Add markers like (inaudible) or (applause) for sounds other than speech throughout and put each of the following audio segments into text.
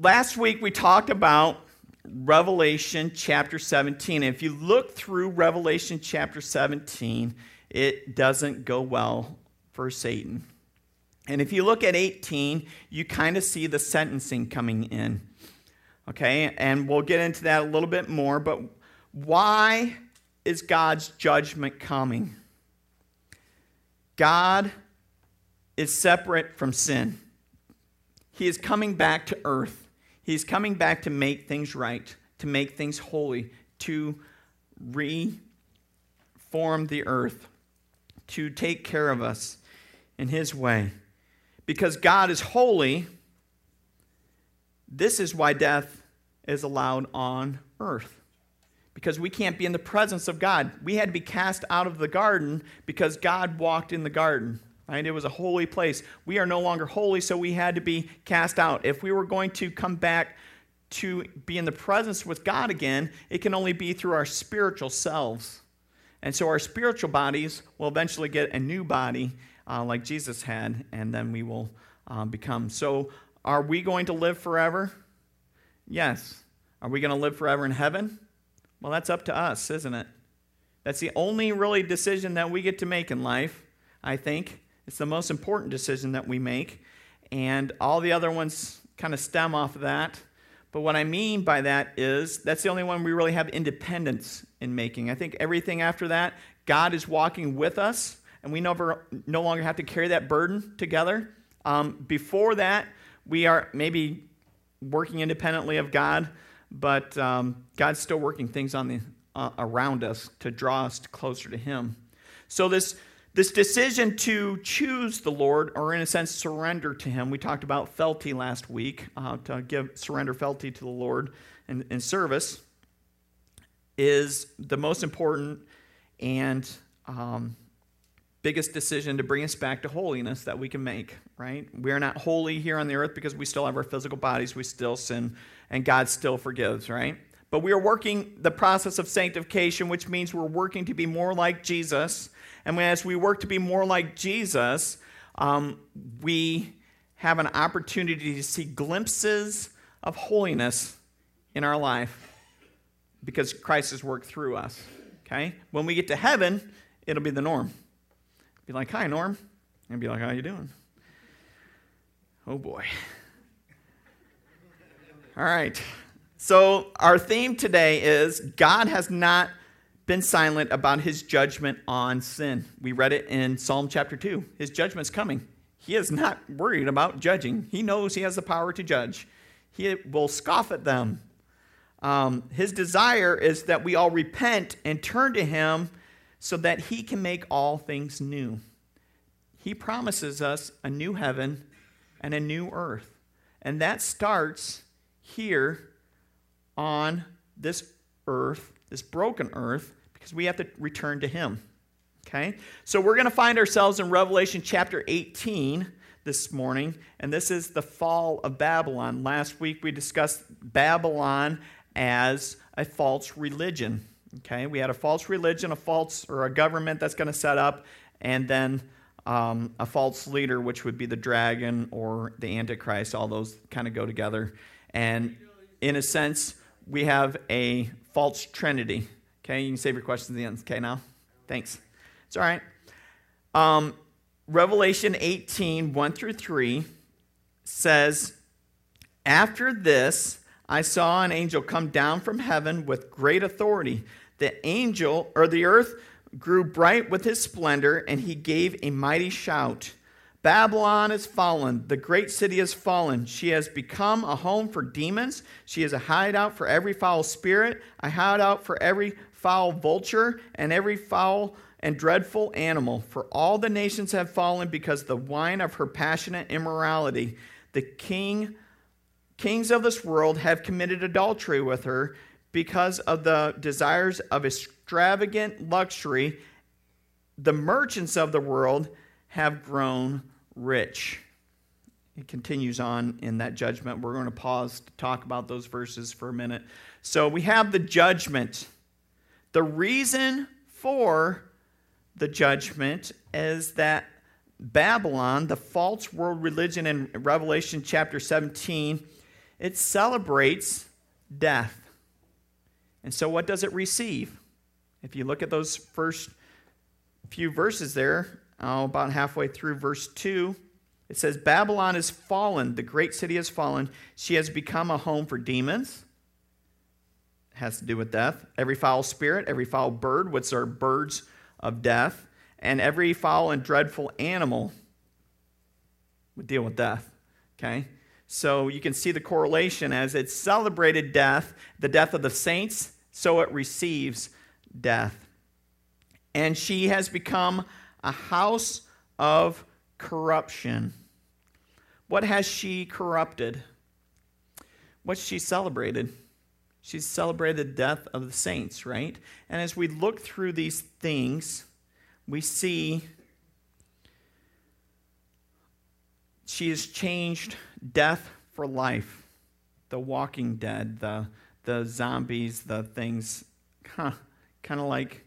last week we talked about Revelation chapter 17. If you look through Revelation chapter 17, it doesn't go well for Satan. And if you look at 18, you kind of see the sentencing coming in. Okay, and we'll get into that a little bit more, but why is God's judgment coming? God is separate from sin. He is coming back to earth. He's coming back to make things right, to make things holy, to reform the earth, to take care of us in His way. Because God is holy, this is why death is allowed on earth. Because we can't be in the presence of God. We had to be cast out of the garden because God walked in the garden. Right? It was a holy place. We are no longer holy, so we had to be cast out. If we were going to come back to be in the presence with God again, it can only be through our spiritual selves. And so our spiritual bodies will eventually get a new body uh, like Jesus had, and then we will uh, become. So, are we going to live forever? Yes. Are we going to live forever in heaven? Well, that's up to us, isn't it? That's the only really decision that we get to make in life, I think. It's the most important decision that we make. And all the other ones kind of stem off of that. But what I mean by that is that's the only one we really have independence in making. I think everything after that, God is walking with us, and we never, no longer have to carry that burden together. Um, before that, we are maybe working independently of God, but um, God's still working things on the, uh, around us to draw us closer to Him. So this this decision to choose the Lord, or in a sense, surrender to Him, we talked about fealty last week, uh, to give surrender fealty to the Lord in, in service, is the most important and um, biggest decision to bring us back to holiness that we can make, right? We are not holy here on the earth because we still have our physical bodies, we still sin, and God still forgives, right? But we are working the process of sanctification, which means we're working to be more like Jesus and as we work to be more like Jesus, um, we have an opportunity to see glimpses of holiness in our life because Christ has worked through us. Okay? When we get to heaven, it'll be the norm. Be like, hi, Norm. And be like, how you doing? Oh boy. All right. So our theme today is God has not been silent about his judgment on sin. We read it in Psalm chapter 2. His judgment's coming. He is not worried about judging, he knows he has the power to judge. He will scoff at them. Um, his desire is that we all repent and turn to him so that he can make all things new. He promises us a new heaven and a new earth. And that starts here on this earth, this broken earth, because we have to return to Him. Okay? So we're going to find ourselves in Revelation chapter 18 this morning, and this is the fall of Babylon. Last week we discussed Babylon as a false religion. Okay? We had a false religion, a false or a government that's going to set up, and then um, a false leader, which would be the dragon or the Antichrist. All those kind of go together. And in a sense, we have a false trinity. Okay, you can save your questions at the end. Okay, now? Thanks. It's all right. Um, Revelation 18, 1 through 3 says, After this, I saw an angel come down from heaven with great authority. The angel, or the earth, grew bright with his splendor, and he gave a mighty shout. Babylon is fallen. The great city has fallen. She has become a home for demons. She is a hideout for every foul spirit, a hideout for every foul vulture, and every foul and dreadful animal. For all the nations have fallen because the wine of her passionate immorality. The king, kings of this world have committed adultery with her because of the desires of extravagant luxury. The merchants of the world have grown rich. It continues on in that judgment. We're going to pause to talk about those verses for a minute. So we have the judgment the reason for the judgment is that Babylon, the false world religion in Revelation chapter 17, it celebrates death. And so, what does it receive? If you look at those first few verses there, oh, about halfway through verse 2, it says, Babylon is fallen, the great city has fallen. She has become a home for demons. It has to do with death. Every foul spirit, every foul bird, which are birds of death, and every foul and dreadful animal would deal with death. Okay? So you can see the correlation as it celebrated death, the death of the saints, so it receives death. And she has become a house of corruption. What has she corrupted? What's she celebrated? She's celebrated the death of the saints, right? And as we look through these things, we see she has changed death for life. The walking dead, the, the zombies, the things. Huh, kind of like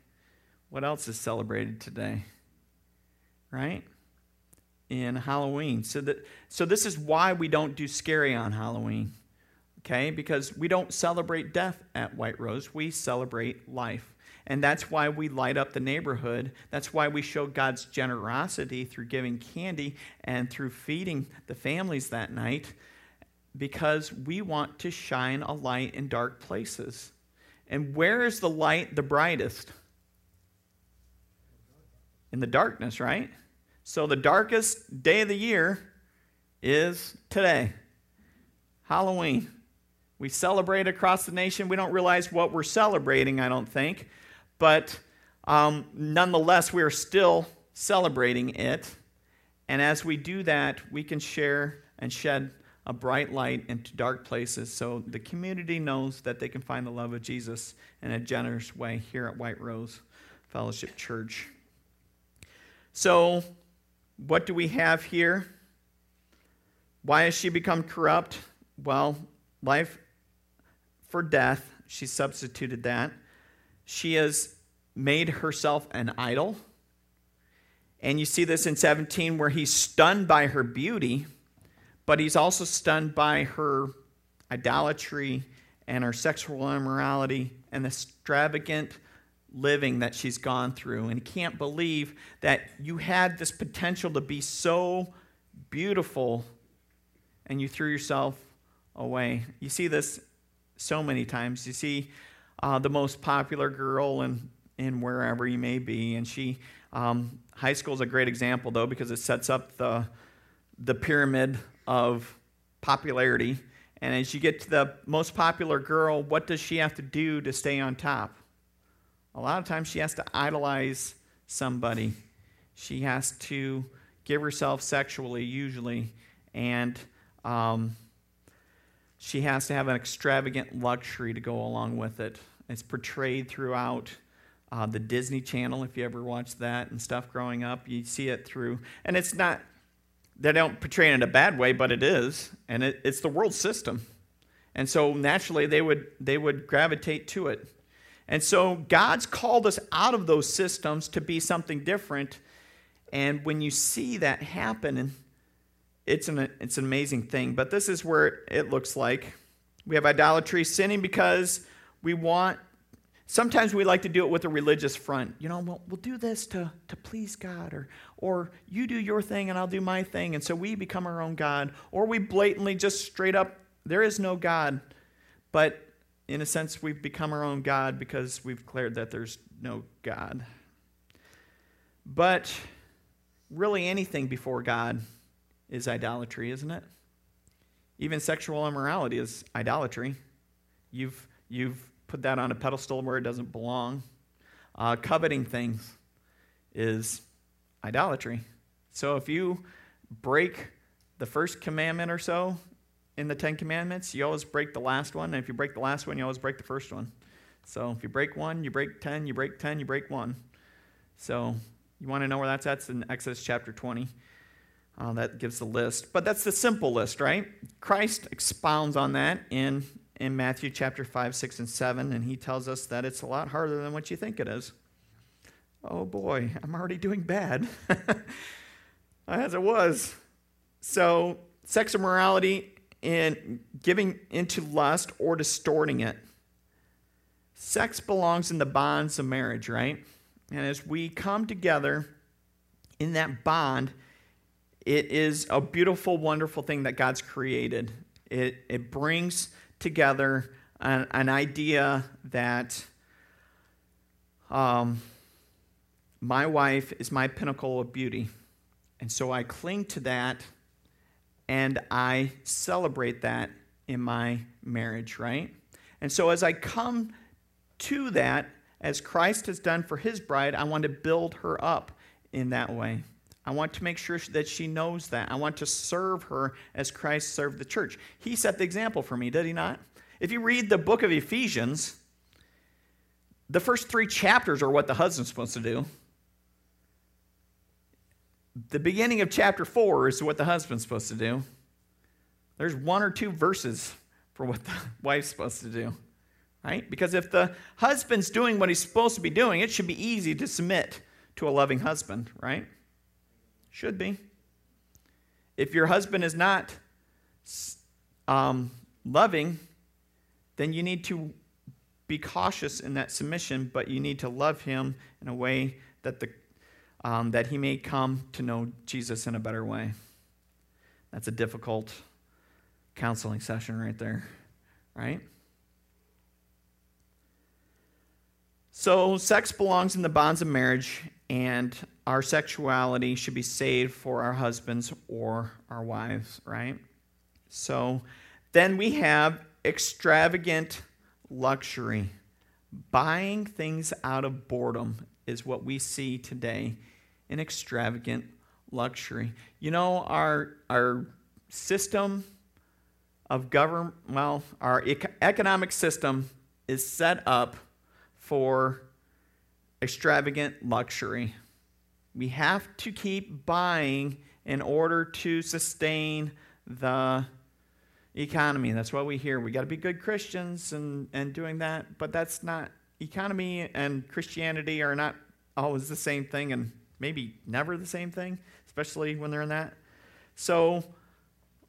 what else is celebrated today? Right? In Halloween. So, that, so this is why we don't do scary on Halloween. Okay? Because we don't celebrate death at White Rose, we celebrate life. And that's why we light up the neighborhood. That's why we show God's generosity through giving candy and through feeding the families that night, because we want to shine a light in dark places. And where is the light the brightest? in the darkness, right? So the darkest day of the year is today, Halloween. We celebrate across the nation. We don't realize what we're celebrating, I don't think. But um, nonetheless, we are still celebrating it. And as we do that, we can share and shed a bright light into dark places so the community knows that they can find the love of Jesus in a generous way here at White Rose Fellowship Church. So, what do we have here? Why has she become corrupt? Well, life for death, she substituted that. She has made herself an idol. And you see this in 17 where he's stunned by her beauty, but he's also stunned by her idolatry and her sexual immorality and the extravagant living that she's gone through and can't believe that you had this potential to be so beautiful and you threw yourself away. You see this so many times. You see uh, the most popular girl in, in wherever you may be, and she, um, high school is a great example though because it sets up the, the pyramid of popularity. And as you get to the most popular girl, what does she have to do to stay on top? A lot of times she has to idolize somebody. She has to give herself sexually, usually, and um, she has to have an extravagant luxury to go along with it. It's portrayed throughout uh, the Disney Channel, if you ever watched that and stuff growing up. You see it through, and it's not, they don't portray it in a bad way, but it is, and it, it's the world system. And so naturally, they would, they would gravitate to it. And so God's called us out of those systems to be something different. And when you see that happen, it's an, it's an amazing thing. But this is where it looks like we have idolatry, sinning because we want, sometimes we like to do it with a religious front. You know, we'll, we'll do this to, to please God, or, or you do your thing and I'll do my thing. And so we become our own God. Or we blatantly just straight up, there is no God. But in a sense, we've become our own God because we've declared that there's no God. But really, anything before God is idolatry, isn't it? Even sexual immorality is idolatry. You've, you've put that on a pedestal where it doesn't belong. Uh, coveting things is idolatry. So if you break the first commandment or so, in the Ten Commandments, you always break the last one. And if you break the last one, you always break the first one. So if you break one, you break 10, you break 10, you break one. So you want to know where that's at? It's in Exodus chapter 20. Uh, that gives the list. But that's the simple list, right? Christ expounds on that in, in Matthew chapter 5, 6, and 7, and he tells us that it's a lot harder than what you think it is. Oh boy, I'm already doing bad. (laughs) As it was. So, sex immorality in giving into lust or distorting it. Sex belongs in the bonds of marriage, right? And as we come together in that bond, it is a beautiful, wonderful thing that God's created. It, it brings together an, an idea that um, my wife is my pinnacle of beauty. And so I cling to that and I celebrate that in my marriage, right? And so as I come to that, as Christ has done for his bride, I want to build her up in that way. I want to make sure that she knows that. I want to serve her as Christ served the church. He set the example for me, did he not? If you read the book of Ephesians, the first three chapters are what the husband's supposed to do. The beginning of chapter four is what the husband's supposed to do. There's one or two verses for what the (laughs) wife's supposed to do, right? Because if the husband's doing what he's supposed to be doing, it should be easy to submit to a loving husband, right? Should be. If your husband is not um, loving, then you need to be cautious in that submission, but you need to love him in a way that, the, um, that he may come to know Jesus in a better way. That's a difficult counseling session right there, right? So, sex belongs in the bonds of marriage, and our sexuality should be saved for our husbands or our wives, right? So, then we have extravagant luxury. Buying things out of boredom is what we see today in extravagant luxury. You know, our, our system of government, well, our economic system is set up for extravagant luxury. We have to keep buying in order to sustain the economy. That's what we hear. We got to be good Christians and, and doing that, but that's not, economy and Christianity are not always the same thing and maybe never the same thing, especially when they're in that. So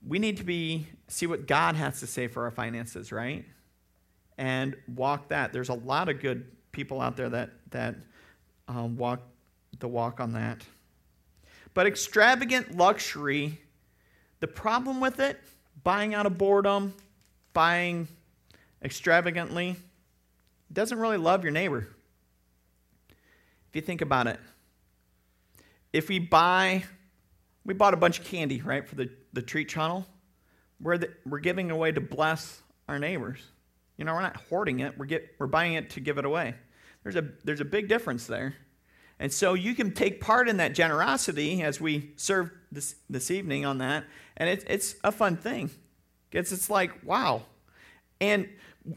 we need to be, see what God has to say for our finances, right? And walk that. There's a lot of good people out there that, that um, walk the walk on that. But extravagant luxury, the problem with it, buying out of boredom, buying extravagantly, doesn't really love your neighbor. If you think about it, if we buy, we bought a bunch of candy, right, for the, the treat channel, we're, the, we're giving away to bless our neighbors. You know, we're not hoarding it, we're, get, we're buying it to give it away. There's a, there's a big difference there. And so you can take part in that generosity as we serve this, this evening on that. And it, it's a fun thing. It's, it's like, wow. And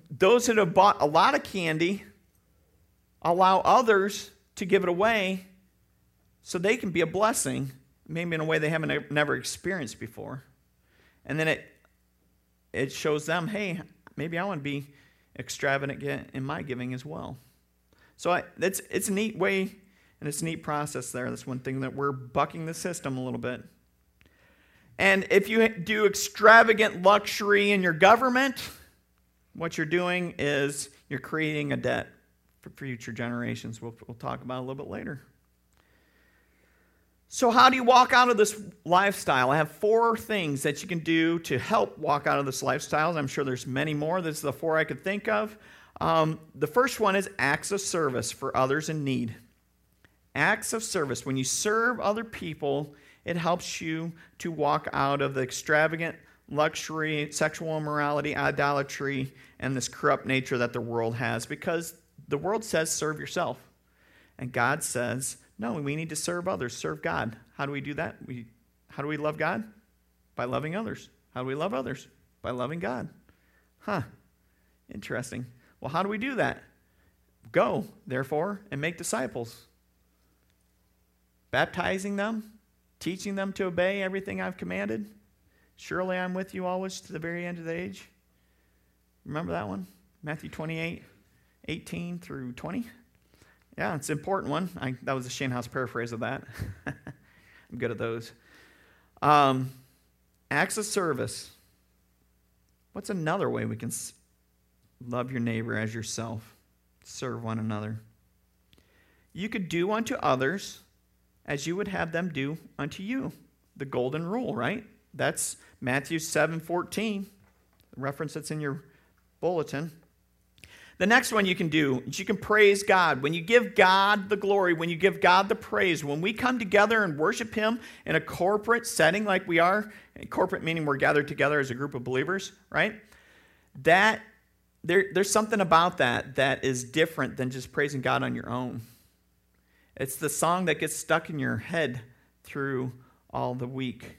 those that have bought a lot of candy allow others to give it away so they can be a blessing, maybe in a way they haven't never experienced before. And then it, it shows them, hey, maybe I want to be extravagant in my giving as well. So I, it's, it's a neat way and it's a neat process there. That's one thing that we're bucking the system a little bit. And if you do extravagant luxury in your government, what you're doing is you're creating a debt for future generations. We'll, we'll talk about a little bit later. So, how do you walk out of this lifestyle? I have four things that you can do to help walk out of this lifestyle. I'm sure there's many more. This is the four I could think of. Um, the first one is acts of service for others in need. Acts of service. When you serve other people, it helps you to walk out of the extravagant luxury, sexual immorality, idolatry, and this corrupt nature that the world has because the world says serve yourself. And God says, no, we need to serve others, serve God. How do we do that? We, how do we love God? By loving others. How do we love others? By loving God. Huh. Interesting. Well, how do we do that? Go, therefore, and make disciples, baptizing them, teaching them to obey everything I've commanded. Surely I'm with you always to the very end of the age. Remember that one? Matthew 28, 18 through 20. Yeah, it's an important one. I, that was a Shane House paraphrase of that. (laughs) I'm good at those. Um, acts of service. What's another way we can love your neighbor as yourself? Serve one another. You could do unto others as you would have them do unto you. The golden rule, right? That's Matthew 7 14, reference that's in your bulletin. The next one you can do is you can praise God. When you give God the glory, when you give God the praise, when we come together and worship Him in a corporate setting like we are, corporate meaning we're gathered together as a group of believers, right? That there, there's something about that that is different than just praising God on your own. It's the song that gets stuck in your head through all the week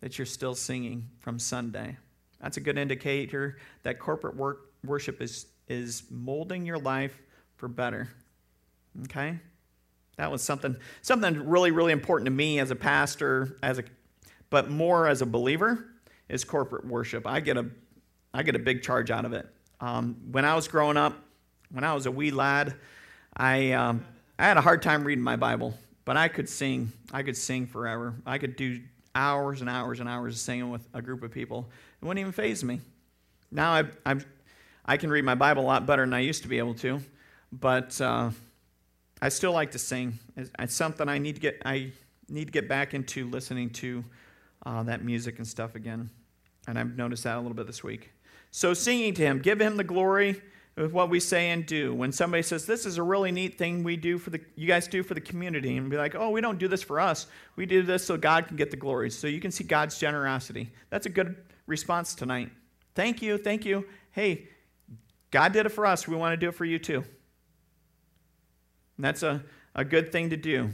that you're still singing from Sunday. That's a good indicator that corporate work, worship is is molding your life for better. Okay? That was something something really really important to me as a pastor as a but more as a believer is corporate worship. I get a I get a big charge out of it. Um, when I was growing up, when I was a wee lad, I um, I had a hard time reading my Bible, but I could sing. I could sing forever. I could do hours and hours and hours of singing with a group of people. It wouldn't even phase me. Now I, I'm I can read my Bible a lot better than I used to be able to, but uh, I still like to sing. It's something I need to get. I need to get back into listening to uh, that music and stuff again, and I've noticed that a little bit this week. So singing to Him, give Him the glory with what we say and do. When somebody says this is a really neat thing we do for the you guys do for the community, and be like, oh, we don't do this for us. We do this so God can get the glory. So you can see God's generosity. That's a good response tonight. Thank you, thank you. Hey, God did it for us. We want to do it for you too. And that's a, a good thing to do.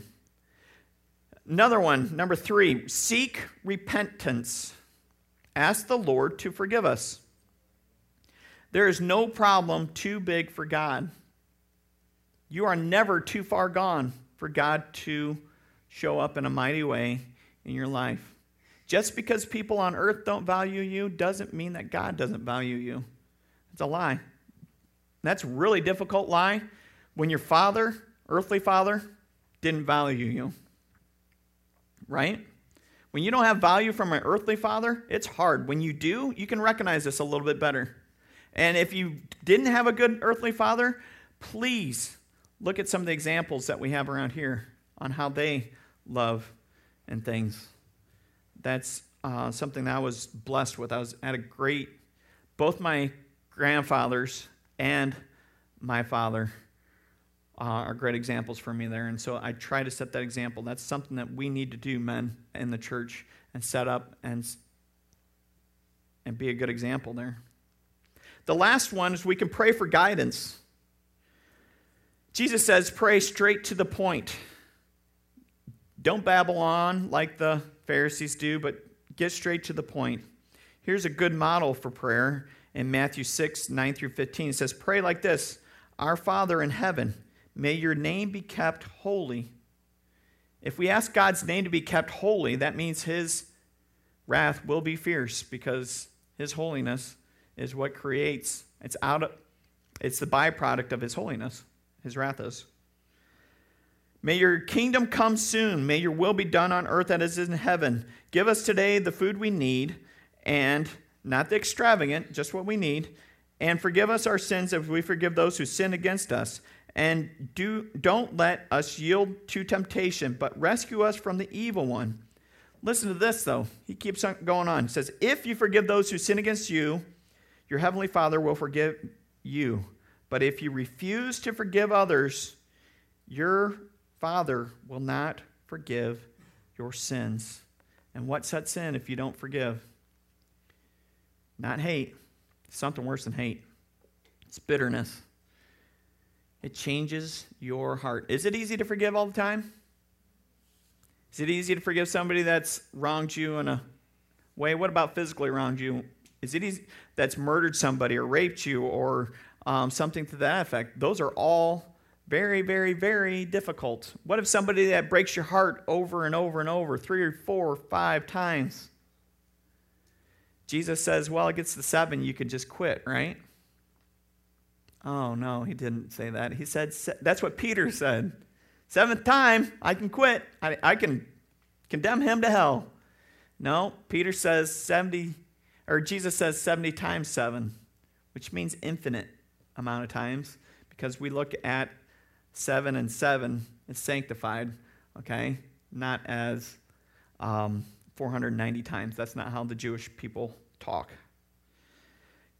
Another one, number three, seek repentance. Ask the Lord to forgive us. There is no problem too big for God. You are never too far gone for God to show up in a mighty way in your life. Just because people on earth don't value you doesn't mean that God doesn't value you. It's a lie. That's really difficult lie when your father, earthly father, didn't value you. Right? When you don't have value from an earthly father, it's hard. When you do, you can recognize this a little bit better. And if you didn't have a good earthly father, please look at some of the examples that we have around here on how they love and things. That's uh, something that I was blessed with. I was at a great, both my grandfathers and my father are great examples for me there. And so I try to set that example. That's something that we need to do, men, in the church, and set up and, and be a good example there. The last one is we can pray for guidance. Jesus says, pray straight to the point. Don't babble on like the Pharisees do, but get straight to the point. Here's a good model for prayer in Matthew 6, 9 through 15. It says, Pray like this Our Father in heaven, may your name be kept holy. If we ask God's name to be kept holy, that means his wrath will be fierce because his holiness is what creates it's out of it's the byproduct of his holiness his wrath is may your kingdom come soon may your will be done on earth as it is in heaven give us today the food we need and not the extravagant, just what we need. And forgive us our sins if we forgive those who sin against us. And do, don't let us yield to temptation, but rescue us from the evil one. Listen to this, though. He keeps on going on. He says, If you forgive those who sin against you, your heavenly Father will forgive you. But if you refuse to forgive others, your Father will not forgive your sins. And what sets in if you don't forgive? Not hate, something worse than hate. It's bitterness. It changes your heart. Is it easy to forgive all the time? Is it easy to forgive somebody that's wronged you in a way? What about physically wronged you? Is it easy that's murdered somebody or raped you or um, something to that effect? Those are all very, very, very difficult. What if somebody that breaks your heart over and over and over, three or four or five times? Jesus says, well, it gets to seven, you could just quit, right? Oh, no, he didn't say that. He said, that's what Peter said. Seventh time, I can quit. I, I can condemn him to hell. No, Peter says 70, or Jesus says 70 times 7, which means infinite amount of times because we look at 7 and 7 as sanctified, okay? Not as um, 490 times. That's not how the Jewish people talk.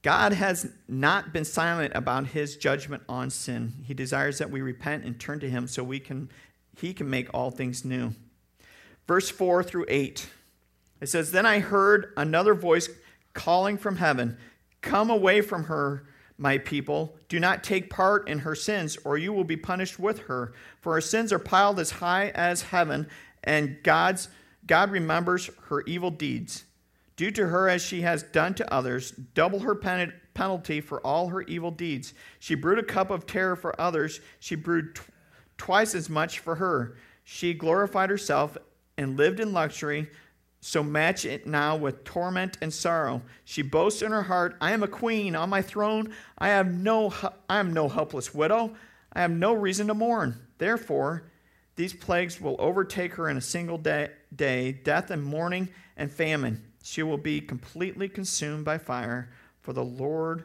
God has not been silent about his judgment on sin. He desires that we repent and turn to him so we can he can make all things new. Verse 4 through 8. It says, Then I heard another voice calling from heaven, Come away from her, my people. Do not take part in her sins, or you will be punished with her. For her sins are piled as high as heaven, and God's God remembers her evil deeds. Do to her as she has done to others, double her pen- penalty for all her evil deeds. She brewed a cup of terror for others, she brewed tw- twice as much for her. She glorified herself and lived in luxury, so match it now with torment and sorrow. She boasts in her heart, I am a queen on my throne. I have no I am no helpless widow. I have no reason to mourn. Therefore, these plagues will overtake her in a single day, day death and mourning and famine. She will be completely consumed by fire, for the Lord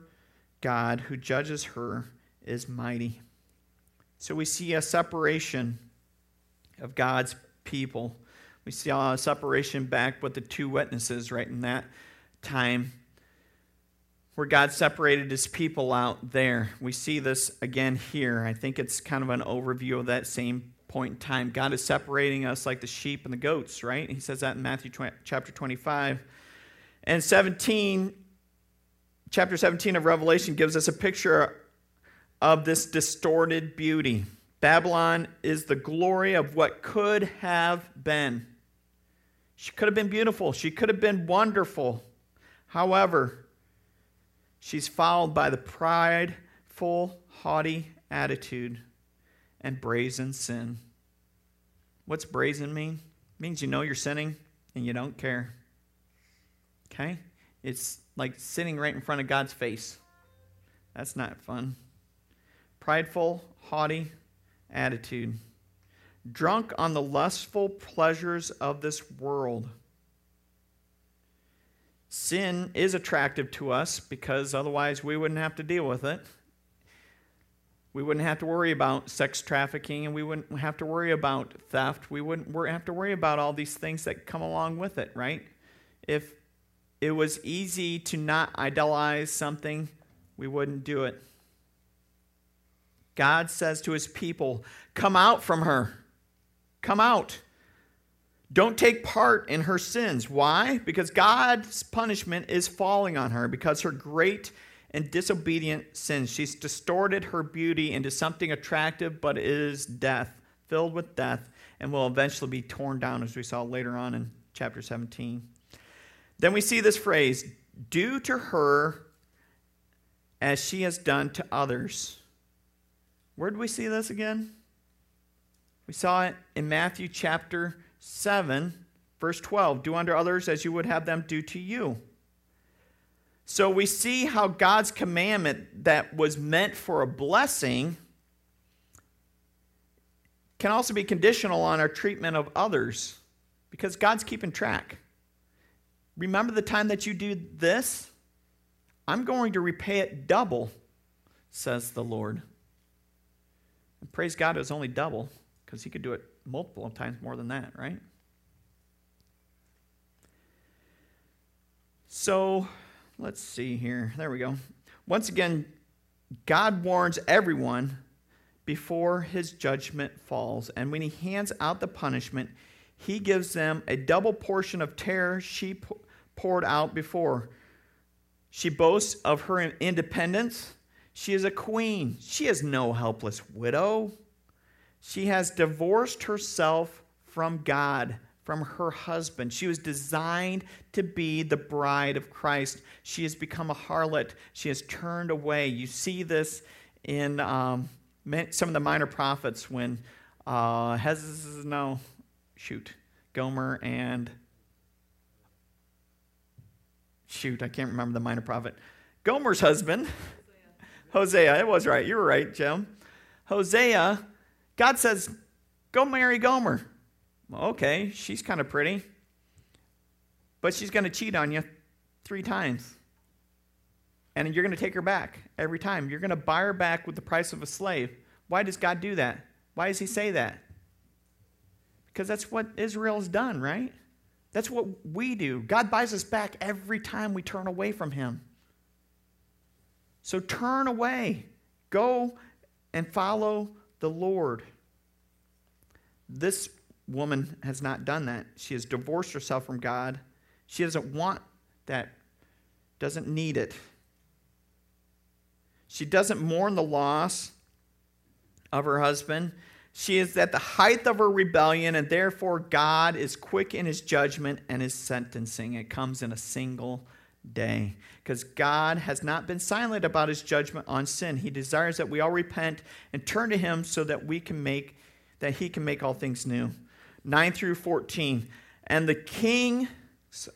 God who judges her is mighty. So we see a separation of God's people. We see a separation back with the two witnesses right in that time where God separated his people out there. We see this again here. I think it's kind of an overview of that same point in time. God is separating us like the sheep and the goats, right? He says that in Matthew 20, chapter 25. And 17, chapter 17 of Revelation gives us a picture of this distorted beauty. Babylon is the glory of what could have been. She could have been beautiful, she could have been wonderful. However, she's followed by the prideful, haughty attitude and brazen sin. What's brazen mean? It means you know you're sinning and you don't care. Okay? It's like sitting right in front of God's face. That's not fun. Prideful, haughty attitude. Drunk on the lustful pleasures of this world. Sin is attractive to us because otherwise we wouldn't have to deal with it. We wouldn't have to worry about sex trafficking and we wouldn't have to worry about theft. We wouldn't have to worry about all these things that come along with it, right? If it was easy to not idolize something, we wouldn't do it. God says to his people, Come out from her. Come out. Don't take part in her sins. Why? Because God's punishment is falling on her because her great and disobedient sins. She's distorted her beauty into something attractive, but is death, filled with death, and will eventually be torn down, as we saw later on in chapter 17. Then we see this phrase do to her as she has done to others. Where did we see this again? We saw it in Matthew chapter 7, verse 12. Do unto others as you would have them do to you. So we see how God's commandment that was meant for a blessing can also be conditional on our treatment of others because God's keeping track. Remember the time that you do this? I'm going to repay it double, says the Lord. And praise God, it was only double because He could do it multiple times more than that, right? So, Let's see here. There we go. Once again, God warns everyone before his judgment falls. And when he hands out the punishment, he gives them a double portion of terror she poured out before. She boasts of her independence. She is a queen. She is no helpless widow. She has divorced herself from God from her husband. She was designed to be the bride of Christ. She has become a harlot. She has turned away. You see this in um, some of the minor prophets when uh, Hez, no, shoot, Gomer and shoot, I can't remember the minor prophet. Gomer's husband, Hosea. Hosea, it was right. You were right, Jim. Hosea, God says, go marry Gomer okay, she's kind of pretty, but she's going to cheat on you three times. And you're going to take her back every time. You're going to buy her back with the price of a slave. Why does God do that? Why does He say that? Because that's what Israel's done, right? That's what we do. God buys us back every time we turn away from Him. So turn away. Go and follow the Lord. This woman has not done that. She has divorced herself from God. She doesn't want that, doesn't need it. She doesn't mourn the loss of her husband. She is at the height of her rebellion, and therefore God is quick in his judgment and his sentencing. It comes in a single day. Because God has not been silent about his judgment on sin. He desires that we all repent and turn to him so that we can make that he can make all things new. 9 through 14. And the king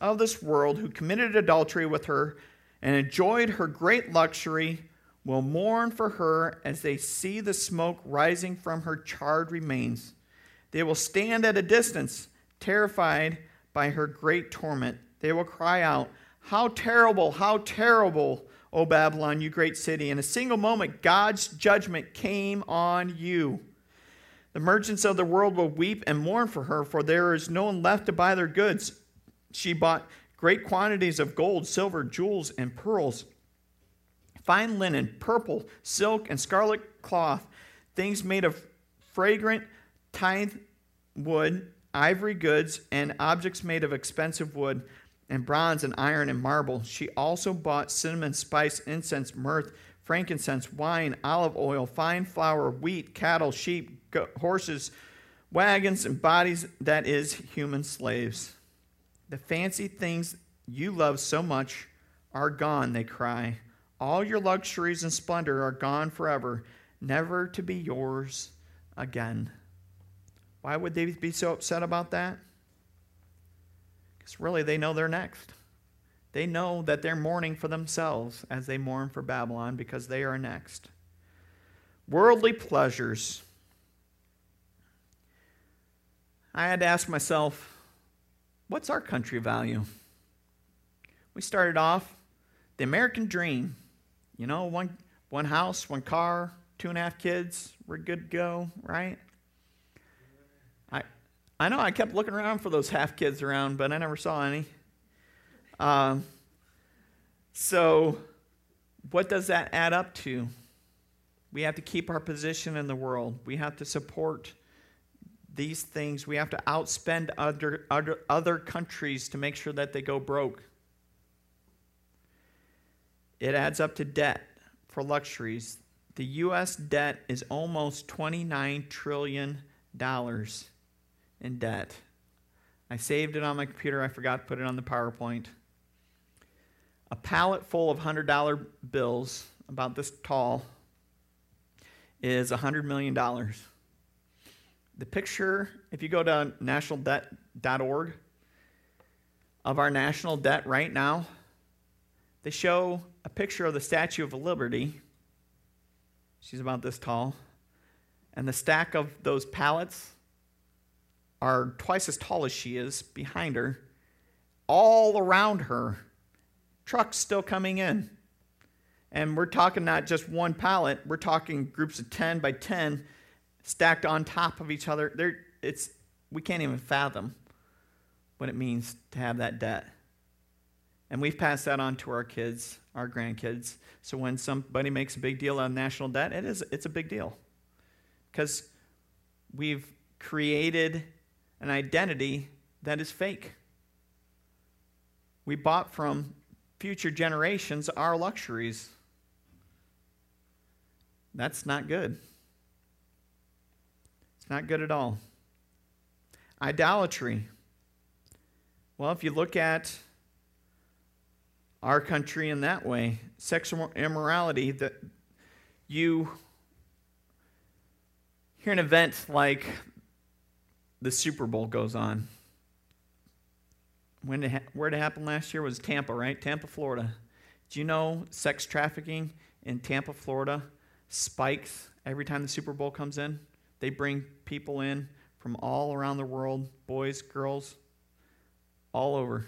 of this world who committed adultery with her and enjoyed her great luxury will mourn for her as they see the smoke rising from her charred remains. They will stand at a distance, terrified by her great torment. They will cry out, How terrible, how terrible, O Babylon, you great city. In a single moment, God's judgment came on you. The merchants of the world will weep and mourn for her, for there is no one left to buy their goods. She bought great quantities of gold, silver, jewels, and pearls, fine linen, purple, silk, and scarlet cloth, things made of fragrant, thyine wood, ivory goods, and objects made of expensive wood, and bronze, and iron, and marble. She also bought cinnamon, spice, incense, myrrh, frankincense, wine, olive oil, fine flour, wheat, cattle, sheep, horses, wagons, and bodies, that is, human slaves. The fancy things you love so much are gone, they cry. All your luxuries and splendor are gone forever, never to be yours again. Why would they be so upset about that? Because really, they know they're next. They know that they're mourning for themselves as they mourn for Babylon because they are next. Worldly pleasures. I had to ask myself, what's our country value? We started off the American dream. You know, one, one house, one car, two and a half kids, we're good to go, right? I, I know I kept looking around for those half kids around, but I never saw any. Um, so, what does that add up to? We have to keep our position in the world. We have to support these things. We have to outspend other, other, other countries to make sure that they go broke. It adds up to debt for luxuries. The U.S. debt is almost $29 trillion in debt. I saved it on my computer. I forgot to put it on the PowerPoint. A pallet full of $100 bills, about this tall, is $100 million. The picture, if you go to nationaldebt.org, of our national debt right now, they show a picture of the Statue of Liberty. She's about this tall. And the stack of those pallets are twice as tall as she is behind her. All around her, trucks still coming in. And we're talking not just one pallet, we're talking groups of 10 by 10 stacked on top of each other. They're, it's, we can't even fathom what it means to have that debt. And we've passed that on to our kids, our grandkids. So when somebody makes a big deal on national debt, it is, it's a big deal. Because we've created an identity that is fake. We bought from future generations our luxuries. That's not good. It's not good at all. Idolatry. Well, if you look at our country in that way, sexual immorality, that you hear an event like the Super Bowl goes on. When did ha- where it happened last year? Was Tampa, right? Tampa, Florida. Do you know sex trafficking in Tampa, Florida spikes every time the Super Bowl comes in? They bring people in from all around the world, boys, girls, all over,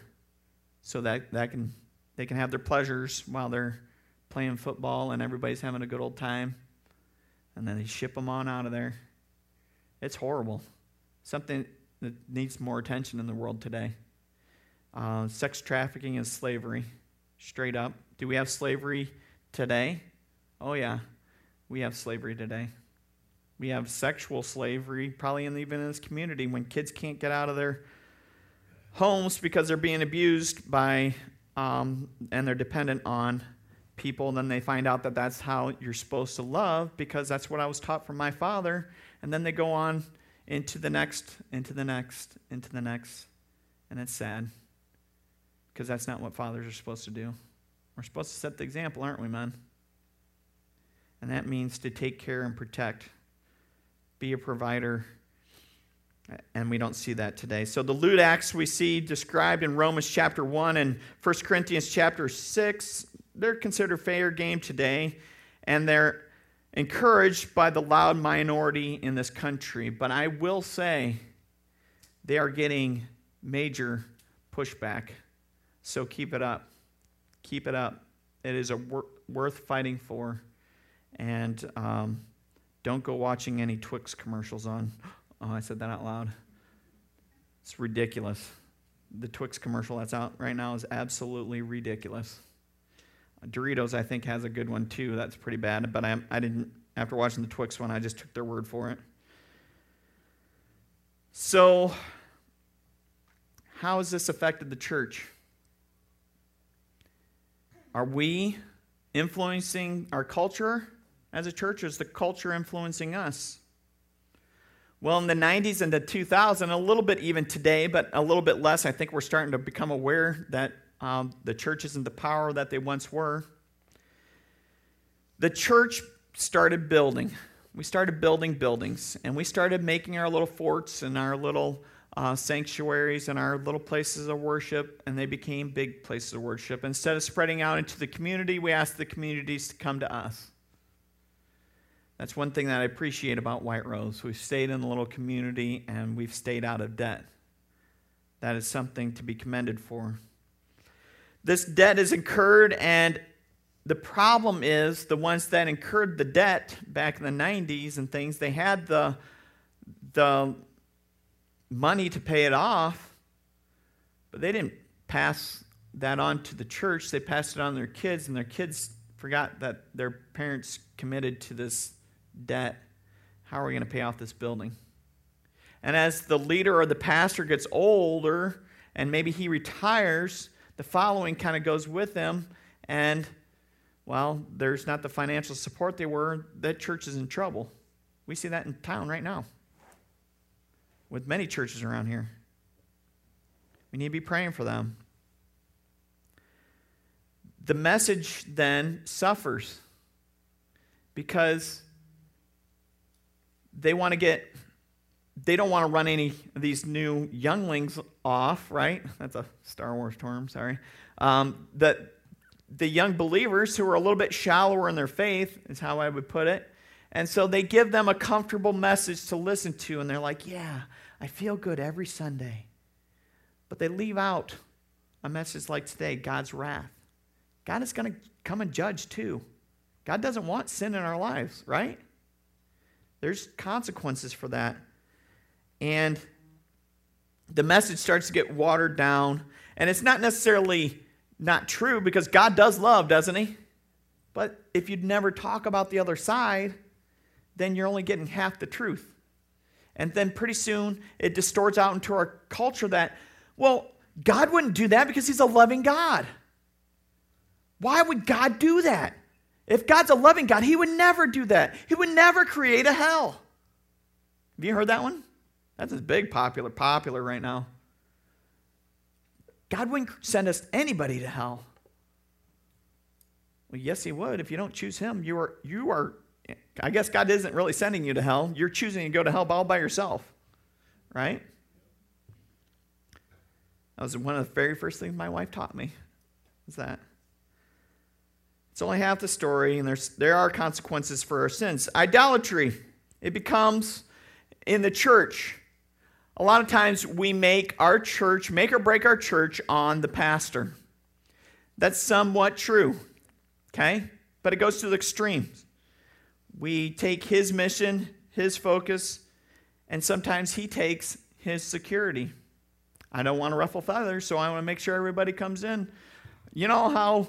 so that that can they can have their pleasures while they're playing football and everybody's having a good old time. And then they ship them on out of there. It's horrible. Something that needs more attention in the world today. Uh, sex trafficking is slavery, straight up. Do we have slavery today? Oh, yeah, we have slavery today. We have sexual slavery, probably in, even in this community, when kids can't get out of their homes because they're being abused by um, and they're dependent on people. And then they find out that that's how you're supposed to love because that's what I was taught from my father. And then they go on into the next, into the next, into the next. And it's sad because that's not what fathers are supposed to do. We're supposed to set the example, aren't we, man? And that means to take care and protect, be a provider. And we don't see that today. So the lewd acts we see described in Romans chapter 1 and 1 Corinthians chapter 6, they're considered fair game today. And they're encouraged by the loud minority in this country. But I will say they are getting major pushback. So keep it up. Keep it up. It is a wor- worth fighting for. And um, don't go watching any Twix commercials on. Oh, I said that out loud. It's ridiculous. The Twix commercial that's out right now is absolutely ridiculous. Doritos, I think, has a good one too. That's pretty bad, but I, I didn't, after watching the Twix one, I just took their word for it. So, how has this affected the church? Are we influencing our culture as a church, is the culture influencing us? Well, in the 90s and the 2000s, a little bit even today, but a little bit less, I think we're starting to become aware that um, the church isn't the power that they once were. The church started building. We started building buildings, and we started making our little forts and our little uh, sanctuaries and our little places of worship, and they became big places of worship. Instead of spreading out into the community, we asked the communities to come to us. That's one thing that I appreciate about White Rose. We've stayed in a little community and we've stayed out of debt. That is something to be commended for. This debt is incurred, and the problem is the ones that incurred the debt back in the 90s and things, they had the, the money to pay it off, but they didn't pass that on to the church. They passed it on to their kids, and their kids forgot that their parents committed to this debt. How are we going to pay off this building? And as the leader or the pastor gets older and maybe he retires, the following kind of goes with them. And, well, there's not the financial support they were. That church is in trouble. We see that in town right now with many churches around here. We need to be praying for them. The message then suffers because they want to get they don't want to run any of these new younglings off, right? That's a Star Wars term, sorry. Um, that the young believers who are a little bit shallower in their faith, is how I would put it. And so they give them a comfortable message to listen to, and they're like, Yeah, I feel good every Sunday. But they leave out a message like today God's wrath. God is going to come and judge too. God doesn't want sin in our lives, right? There's consequences for that. And the message starts to get watered down. And it's not necessarily not true because God does love, doesn't He? But if you'd never talk about the other side, then you're only getting half the truth. And then pretty soon it distorts out into our culture that, well, God wouldn't do that because He's a loving God. Why would God do that? If God's a loving God, He would never do that. He would never create a hell. Have you heard that one? That's a big popular, popular right now. God wouldn't send us anybody to hell. Well, yes, He would. If you don't choose Him, you are, you are, I guess God isn't really sending you to hell. You're choosing to go to hell all by yourself, right? That was one of the very first things my wife taught me. Is that it's only half the story, and there's, there are consequences for our sins. Idolatry, it becomes in the church. A lot of times we make our church, make or break our church on the pastor. That's somewhat true, okay? But it goes to the extremes. We take his mission, his focus, and sometimes he takes his security. I don't want to ruffle feathers, so I want to make sure everybody comes in. You know how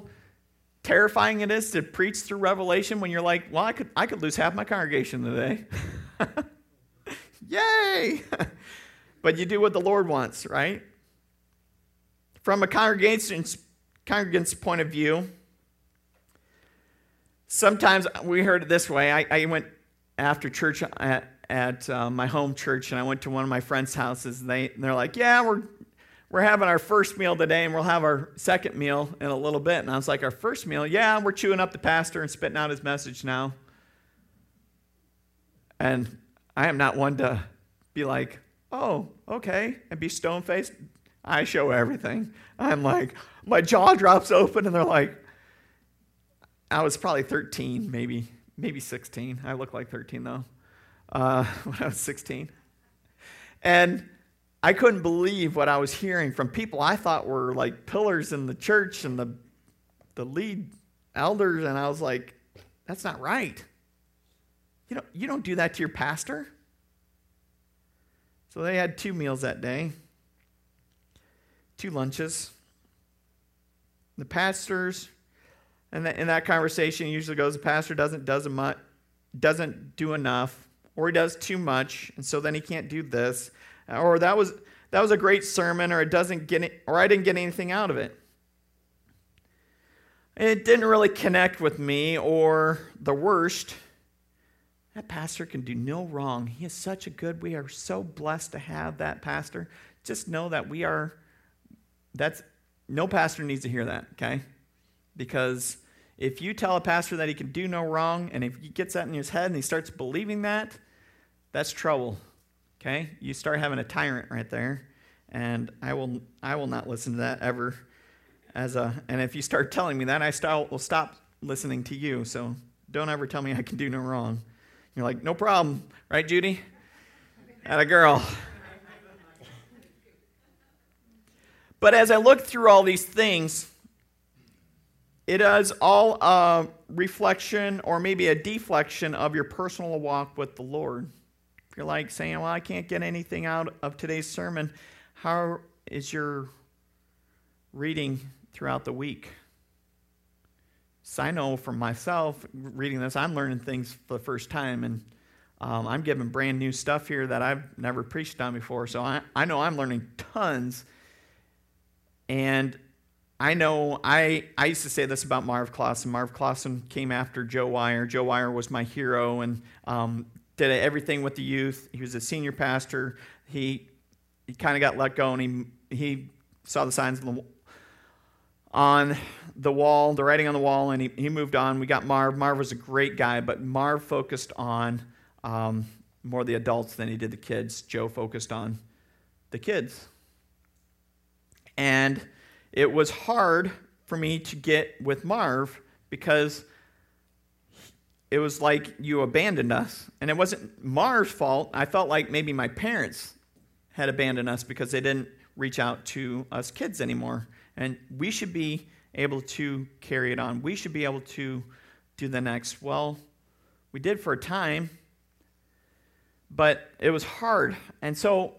terrifying it is to preach through Revelation when you're like, well, I could, I could lose half my congregation today. (laughs) Yay! (laughs) but you do what the Lord wants, right? From a congregation's, congregant's point of view, sometimes we heard it this way. I, I went after church at, at uh, my home church, and I went to one of my friends' houses. And they, they're like, Yeah, we're we're having our first meal today and we'll have our second meal in a little bit. And I was like, Our first meal? Yeah, we're chewing up the pastor and spitting out his message now. And I am not one to be like, Oh, okay, and be stone faced. I show everything. I'm like, my jaw drops open and they're like, I was probably 13, maybe, maybe 16. I look like 13 though, uh, (laughs) when I was 16. And I couldn't believe what I was hearing from people I thought were like pillars in the church and the, the lead elders. And I was like, that's not right. You don't, you don't do that to your pastor. So they had two meals that day, two lunches. The pastors, and in that conversation, usually goes the pastor doesn't, doesn't, much, doesn't do enough, or he does too much, and so then he can't do this or that was that was a great sermon or it doesn't get it, or I didn't get anything out of it. It didn't really connect with me or the worst. That pastor can do no wrong. He is such a good. We are so blessed to have that pastor. Just know that we are that's no pastor needs to hear that, okay? Because if you tell a pastor that he can do no wrong and if he gets that in his head and he starts believing that, that's trouble. Okay? You start having a tyrant right there. And I will I will not listen to that ever as a and if you start telling me that, I start, will stop listening to you. So don't ever tell me I can do no wrong. You're like, no problem, right, Judy? At a girl. But as I look through all these things, it is all a reflection or maybe a deflection of your personal walk with the Lord you're like saying, Well, I can't get anything out of today's sermon, how is your reading throughout the week? So I know for myself, reading this, I'm learning things for the first time, and um, I'm giving brand new stuff here that I've never preached on before. So I, I know I'm learning tons. And I know I, I used to say this about Marv Clausen. Marv Clausen came after Joe Wire. Joe Wire was my hero, and um, did everything with the youth. He was a senior pastor. He, he kind of got let go and he, he saw the signs on the wall, the writing on the wall, and he, he moved on. We got Marv. Marv was a great guy, but Marv focused on um, more the adults than he did the kids. Joe focused on the kids. And it was hard for me to get with Marv because it was like you abandoned us. And it wasn't Marv's fault. I felt like maybe my parents had abandoned us because they didn't reach out to us kids anymore. And we should be able to carry it on. We should be able to do the next. Well, we did for a time, but it was hard. And so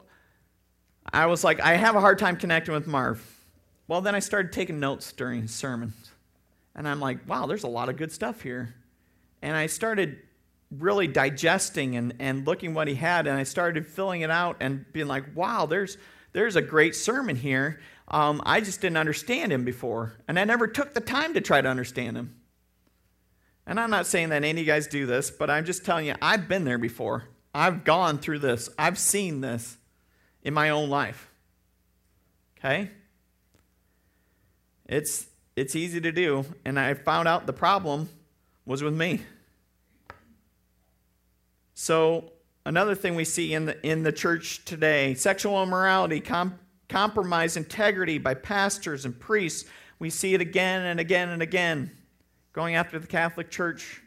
I was like, I have a hard time connecting with Marv. Well, then I started taking notes during sermons. And I'm like, wow, there's a lot of good stuff here. And I started really digesting and, and looking what he had, and I started filling it out and being like, wow, there's, there's a great sermon here. Um, I just didn't understand him before, and I never took the time to try to understand him. And I'm not saying that any of you guys do this, but I'm just telling you, I've been there before. I've gone through this, I've seen this in my own life. Okay? It's, it's easy to do, and I found out the problem was with me. So, another thing we see in the, in the church today sexual immorality, com- compromise integrity by pastors and priests. We see it again and again and again going after the Catholic Church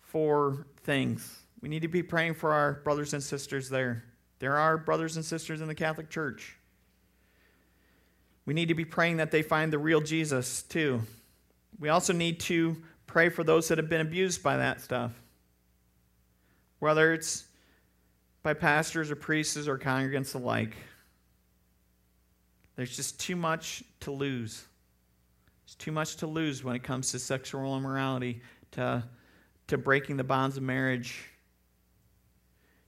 for things. We need to be praying for our brothers and sisters there. There are brothers and sisters in the Catholic Church. We need to be praying that they find the real Jesus, too. We also need to pray for those that have been abused by that stuff, whether it's by pastors or priests or congregants alike. There's just too much to lose. There's too much to lose when it comes to sexual immorality, to, to breaking the bonds of marriage,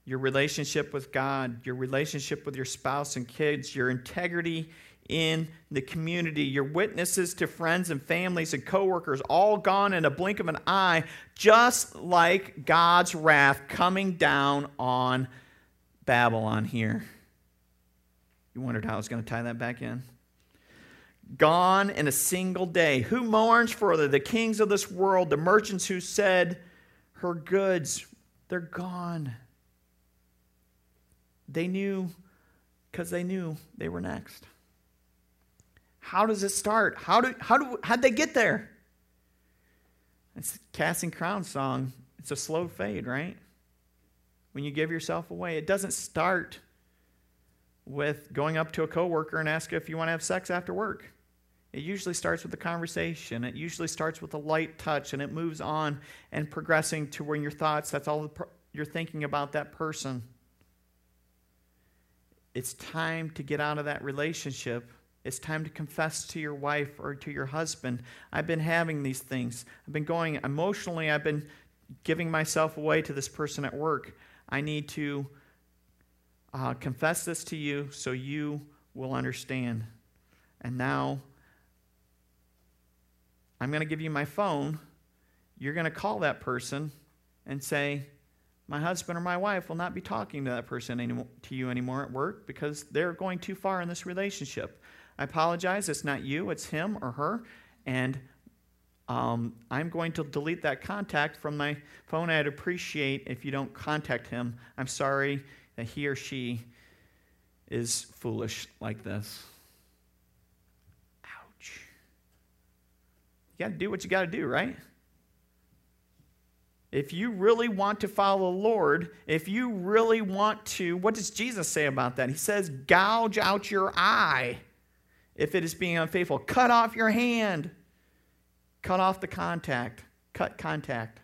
your relationship with God, your relationship with your spouse and kids, your integrity in the community, your witnesses to friends and families and coworkers, all gone in a blink of an eye, just like God's wrath coming down on Babylon here. You wondered how I was going to tie that back in? Gone in a single day. Who mourns for the, kings of this world, the merchants who said, Her goods, they're gone. They knew because they knew they were next. How does it start? How do how do how'd they get there? It's a Casting Crowns song. It's a slow fade, right? When you give yourself away, it doesn't start with going up to a coworker and ask if you want to have sex after work. It usually starts with a conversation. It usually starts with a light touch, and it moves on and progressing to when your thoughts, that's all you're thinking about that person. It's time to get out of that relationship. It's time to confess to your wife or to your husband. I've been having these things. I've been going emotionally, I've been giving myself away to this person at work. I need to uh, confess this to you so you will understand. And now, I'm going to give you my phone. You're going to call that person and say, my husband or my wife will not be talking to that person anymore, to you anymore at work because they're going too far in this relationship. I apologize. It's not you, it's him or her. And um, I'm going to delete that contact from my phone. I'd appreciate if you don't contact him. I'm sorry that he or she is foolish like this. Ouch. You got to do what you got to do, right? if you really want to follow the Lord, if you really want to, what does Jesus say about that? He says, gouge out your eye if it is being unfaithful. Cut off your hand. Cut off the contact. Cut contact.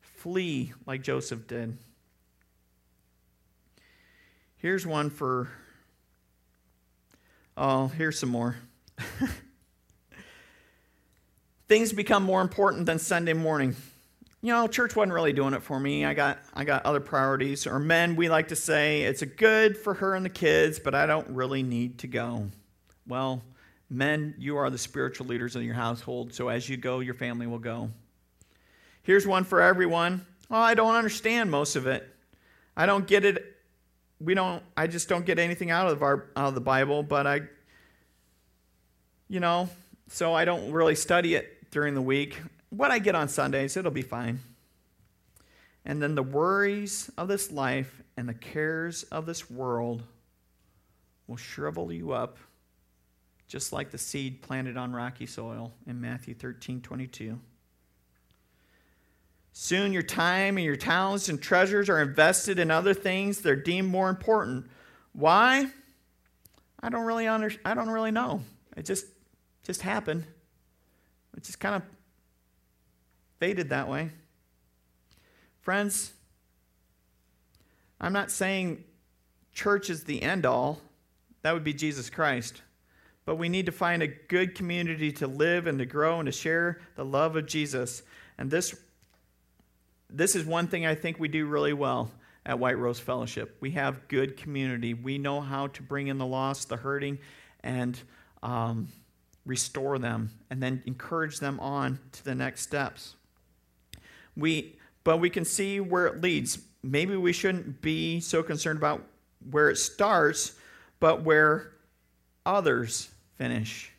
Flee like Joseph did. Here's one for, oh, here's some more. (laughs) Things become more important than Sunday morning you know, church wasn't really doing it for me. I got I got other priorities. Or men, we like to say it's a good for her and the kids, but I don't really need to go. Well, men, you are the spiritual leaders in your household, so as you go, your family will go. Here's one for everyone. Oh, I don't understand most of it. I don't get it. We don't. I just don't get anything out of our out of the Bible. But I, you know, so I don't really study it during the week what I get on Sundays, it'll be fine. And then the worries of this life and the cares of this world will shrivel you up just like the seed planted on rocky soil in Matthew 13 22. Soon your time and your talents and treasures are invested in other things that are deemed more important. Why? I don't really under, I don't really know. It just just happened. It just kind of faded that way. Friends, I'm not saying church is the end all. That would be Jesus Christ. But we need to find a good community to live and to grow and to share the love of Jesus. And this, this is one thing I think we do really well at White Rose Fellowship. We have good community. We know how to bring in the lost, the hurting, and um, restore them, and then encourage them on to the next steps. We, but we can see where it leads. Maybe we shouldn't be so concerned about where it starts, but where others finish.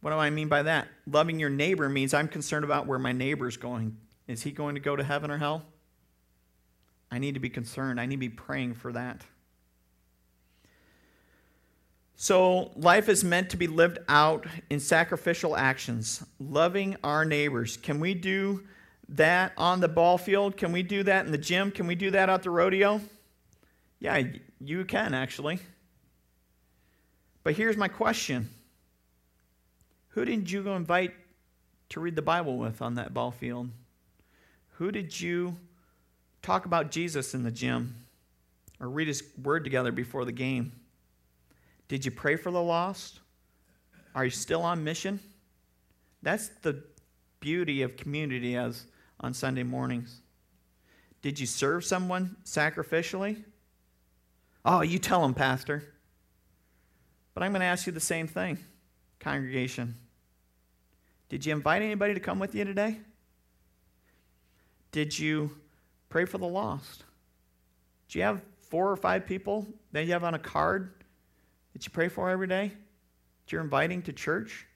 What do I mean by that? Loving your neighbor means I'm concerned about where my neighbor's going. Is he going to go to heaven or hell? I need to be concerned. I need to be praying for that. So, life is meant to be lived out in sacrificial actions, loving our neighbors. Can we do that on the ball field? Can we do that in the gym? Can we do that at the rodeo? Yeah, you can actually. But here's my question Who did you invite to read the Bible with on that ball field? Who did you talk about Jesus in the gym or read his word together before the game? Did you pray for the lost? Are you still on mission? That's the beauty of community as on Sunday mornings. Did you serve someone sacrificially? Oh, you tell them, Pastor. But I'm going to ask you the same thing, congregation. Did you invite anybody to come with you today? Did you pray for the lost? Do you have four or five people that you have on a card that you pray for every day that you're inviting to church?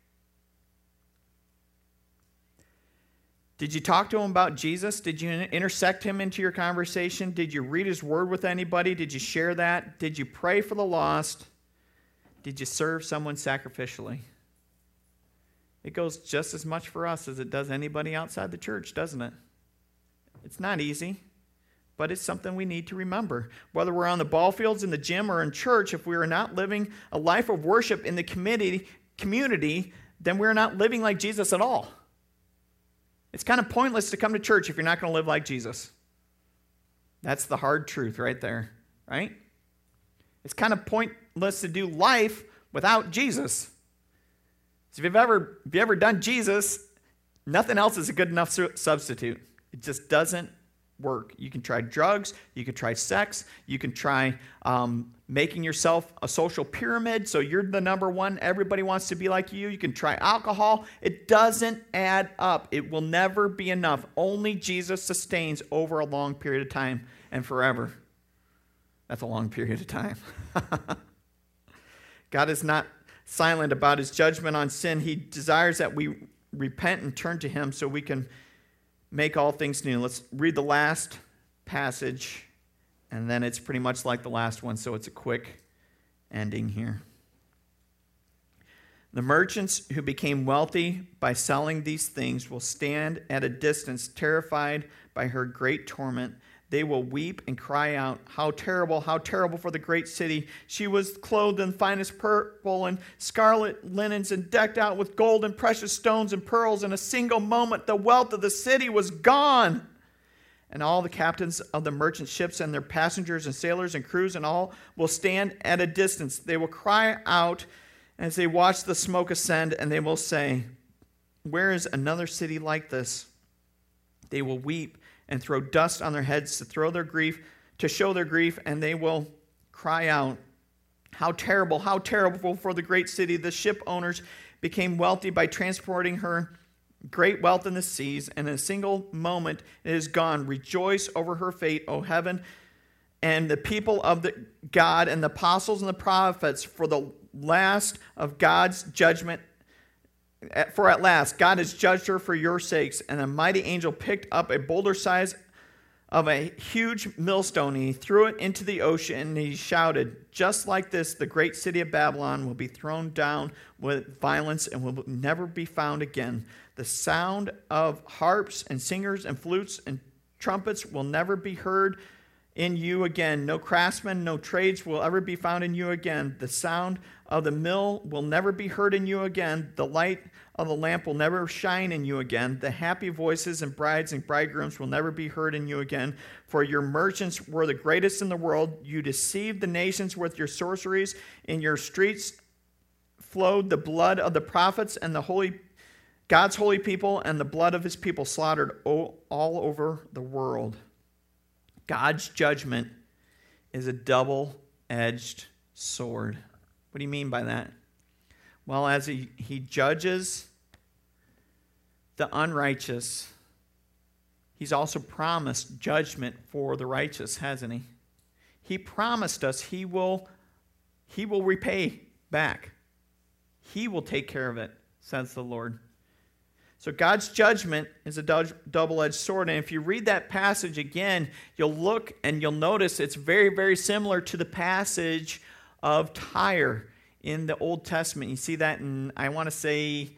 Did you talk to him about Jesus? Did you intersect him into your conversation? Did you read his word with anybody? Did you share that? Did you pray for the lost? Did you serve someone sacrificially? It goes just as much for us as it does anybody outside the church, doesn't it? It's not easy, but it's something we need to remember. Whether we're on the ball fields, in the gym, or in church, if we are not living a life of worship in the community, community then we're not living like Jesus at all. It's kind of pointless to come to church if you're not going to live like Jesus. That's the hard truth right there, right? It's kind of pointless to do life without Jesus. So if you've ever, if you've ever done Jesus, nothing else is a good enough substitute. It just doesn't work. You can try drugs, you can try sex, you can try um, making yourself a social pyramid so you're the number one, everybody wants to be like you. You can try alcohol. It doesn't add up, it will never be enough. Only Jesus sustains over a long period of time and forever. That's a long period of time. (laughs) God is not silent about his judgment on sin. He desires that we repent and turn to him so we can make all things new. Let's read the last passage, and then it's pretty much like the last one, so it's a quick ending here. The merchants who became wealthy by selling these things will stand at a distance, terrified by her great torment. They will weep and cry out, How terrible, how terrible for the great city! She was clothed in finest purple and scarlet linens and decked out with gold and precious stones and pearls. In a single moment, the wealth of the city was gone. And all the captains of the merchant ships and their passengers and sailors and crews and all will stand at a distance. They will cry out as they watch the smoke ascend, and they will say, Where is another city like this? They will weep and throw dust on their heads to throw their grief, to show their grief, and they will cry out, How terrible, how terrible for the great city! The ship owners became wealthy by transporting her great wealth in the seas, and in a single moment it is gone. Rejoice over her fate, O heaven, and the people of the God and the apostles and the prophets, for the last of God's judgment for at last, God has judged her for your sakes. And a mighty angel picked up a boulder size of a huge millstone, and he threw it into the ocean, and he shouted, Just like this, the great city of Babylon will be thrown down with violence and will never be found again. The sound of harps and singers and flutes and trumpets will never be heard in you again. No craftsmen, no trades will ever be found in you again. The sound of the mill will never be heard in you again. The light of the lamp will never shine in you again. The happy voices and brides and bridegrooms will never be heard in you again. For your merchants were the greatest in the world. You deceived the nations with your sorceries. In your streets flowed the blood of the prophets and the holy God's holy people and the blood of his people slaughtered all over the world. God's judgment is a double edged sword. What do you mean by that? Well, as he, he judges the unrighteous, he's also promised judgment for the righteous, hasn't he? He promised us he will, he will repay back. He will take care of it, says the Lord. So God's judgment is a double edged sword. And if you read that passage again, you'll look and you'll notice it's very, very similar to the passage of Tyre in the Old Testament. You see that in, I want to say,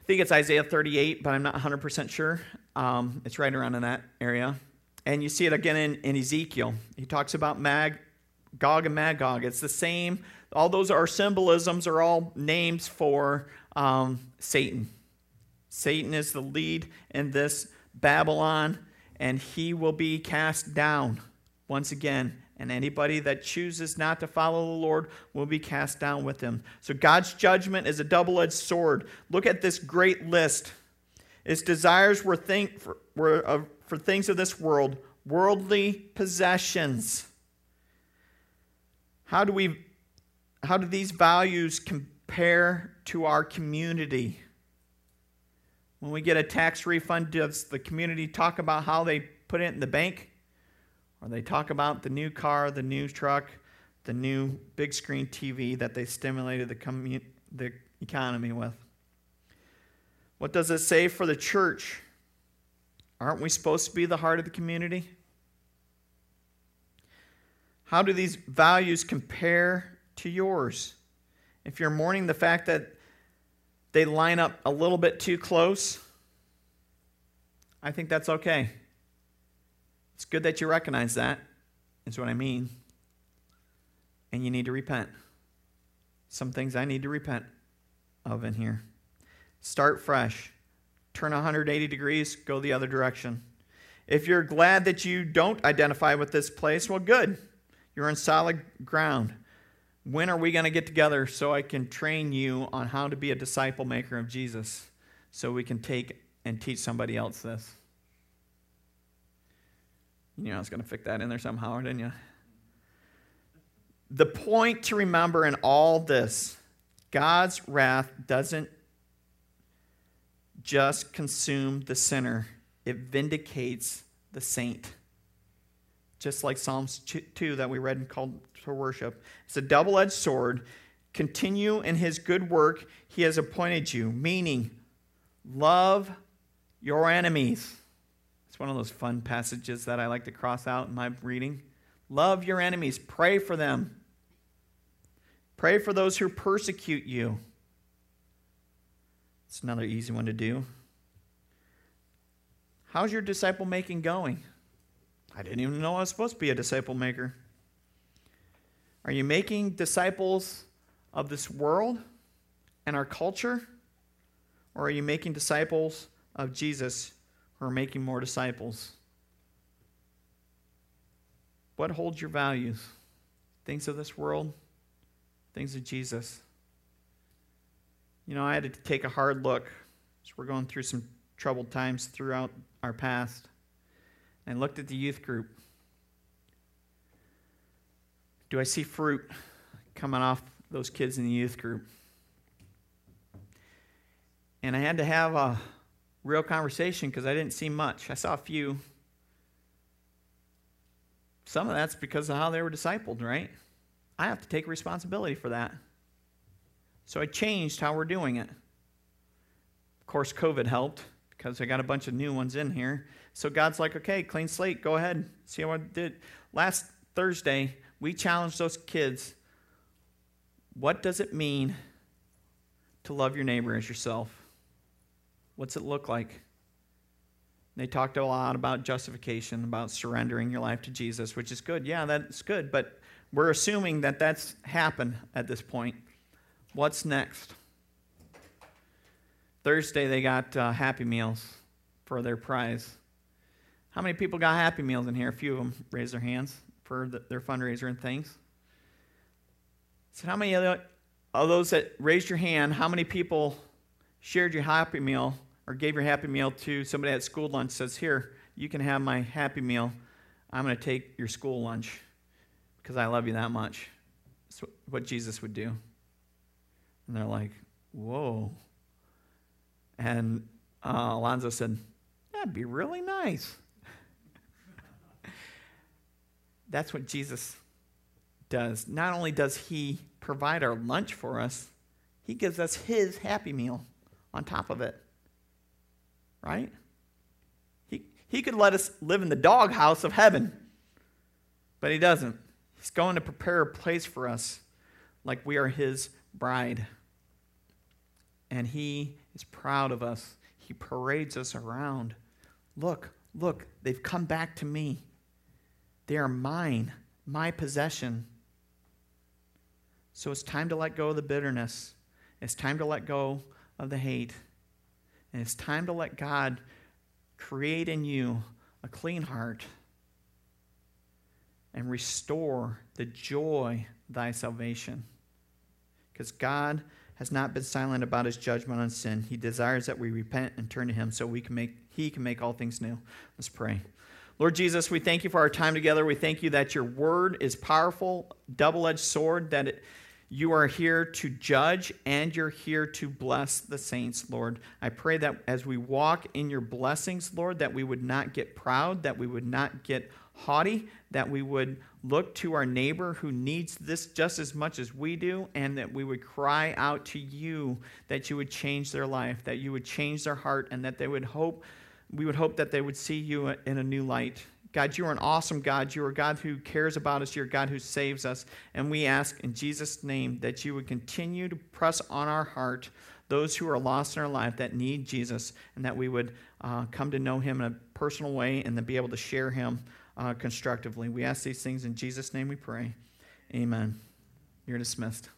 I think it's Isaiah 38, but I'm not 100% sure. Um, it's right around in that area. And you see it again in, in Ezekiel. He talks about Mag, Gog and Magog. It's the same All those are symbolisms, are all names for um, Satan. Satan is the lead in this Babylon, and he will be cast down once again. And anybody that chooses not to follow the Lord will be cast down with him. So God's judgment is a double edged sword. Look at this great list. Its desires were, think, for, were uh, for things of this world, worldly possessions. How do we how do these values compare to our community? When we get a tax refund, does the community talk about how they put it in the bank? Or they talk about the new car, the new truck, the new big screen TV that they stimulated the, the economy with? What does it say for the church? Aren't we supposed to be the heart of the community? How do these values compare to yours? If you're mourning the fact that they line up a little bit too close, I think that's okay. It's good that you recognize that, is what I mean. And you need to repent. Some things I need to repent of in here. Start fresh. Turn 180 degrees, go the other direction. If you're glad that you don't identify with this place, well, good. You're on solid ground. When are we going to get together so I can train you on how to be a disciple maker of Jesus so we can take and teach somebody else this? You know, I was going to fit that in there somehow, didn't you? The point to remember in all this God's wrath doesn't just consume the sinner, it vindicates the saint. Just like Psalms 2 that we read and called for worship. It's a double edged sword. Continue in his good work he has appointed you, meaning love your enemies. It's one of those fun passages that I like to cross out in my reading. Love your enemies, pray for them. Pray for those who persecute you. It's another easy one to do. How's your disciple making going? I didn't even know I was supposed to be a disciple maker. Are you making disciples of this world and our culture? Or are you making disciples of Jesus are making more disciples? What holds your values? Things of this world? Things of Jesus? You know, I had to take a hard look. So we're going through some troubled times throughout our past. And I looked at the youth group. Do I see fruit coming off those kids in the youth group? And I had to have a real conversation because I didn't see much. I saw a few. Some of that's because of how they were discipled, right? I have to take responsibility for that. So I changed how we're doing it. Of course, COVID helped because I got a bunch of new ones in here. So God's like, okay, clean slate, go ahead, see how I did. Last Thursday, we challenged those kids what does it mean to love your neighbor as yourself? What's it look like? They talked a lot about justification, about surrendering your life to Jesus, which is good. Yeah, that's good. But we're assuming that that's happened at this point. What's next? Thursday, they got uh, Happy Meals for their prize. How many people got Happy Meals in here? A few of them raised their hands for the, their fundraiser and things. So, how many of those that raised your hand, how many people shared your Happy Meal or gave your Happy Meal to somebody at school lunch? Says, Here, you can have my Happy Meal. I'm going to take your school lunch because I love you that much. That's what Jesus would do. And they're like, whoa. And uh, Alonzo said, that'd be really nice. (laughs) That's what Jesus does. Not only does he provide our lunch for us, he gives us his happy meal on top of it. Right? He, he could let us live in the doghouse of heaven, but he doesn't. He's going to prepare a place for us like we are his bride and he is proud of us. He parades us around. Look, look, they've come back to me. They are mine, my possession. So it's time to let go of the bitterness. It's time to let go of the hate. And it's time to let God create in you a clean heart and restore the joy thy salvation. Because God has not been silent about his judgment on sin. He desires that we repent and turn to him so we can make he can make all things new. Let's pray. Lord Jesus, we thank you for our time together. We thank you that your word is powerful, double-edged sword that it, you are here to judge and you're here to bless the saints, Lord. I pray that as we walk in your blessings, Lord, that we would not get proud, that we would not get haughty, that we would look to our neighbor who needs this just as much as we do, and that we would cry out to you that you would change their life, that you would change their heart, and that they would hope, we would hope that they would see you in a new light. God, you are an awesome God. You are God who cares about us. You're God who saves us. And we ask in Jesus' name that you would continue to press on our heart those who are lost in our life that need Jesus, and that we would uh, come to know him in a personal way and then be able to share him uh, constructively. We ask these things in Jesus' name we pray. Amen. You're dismissed.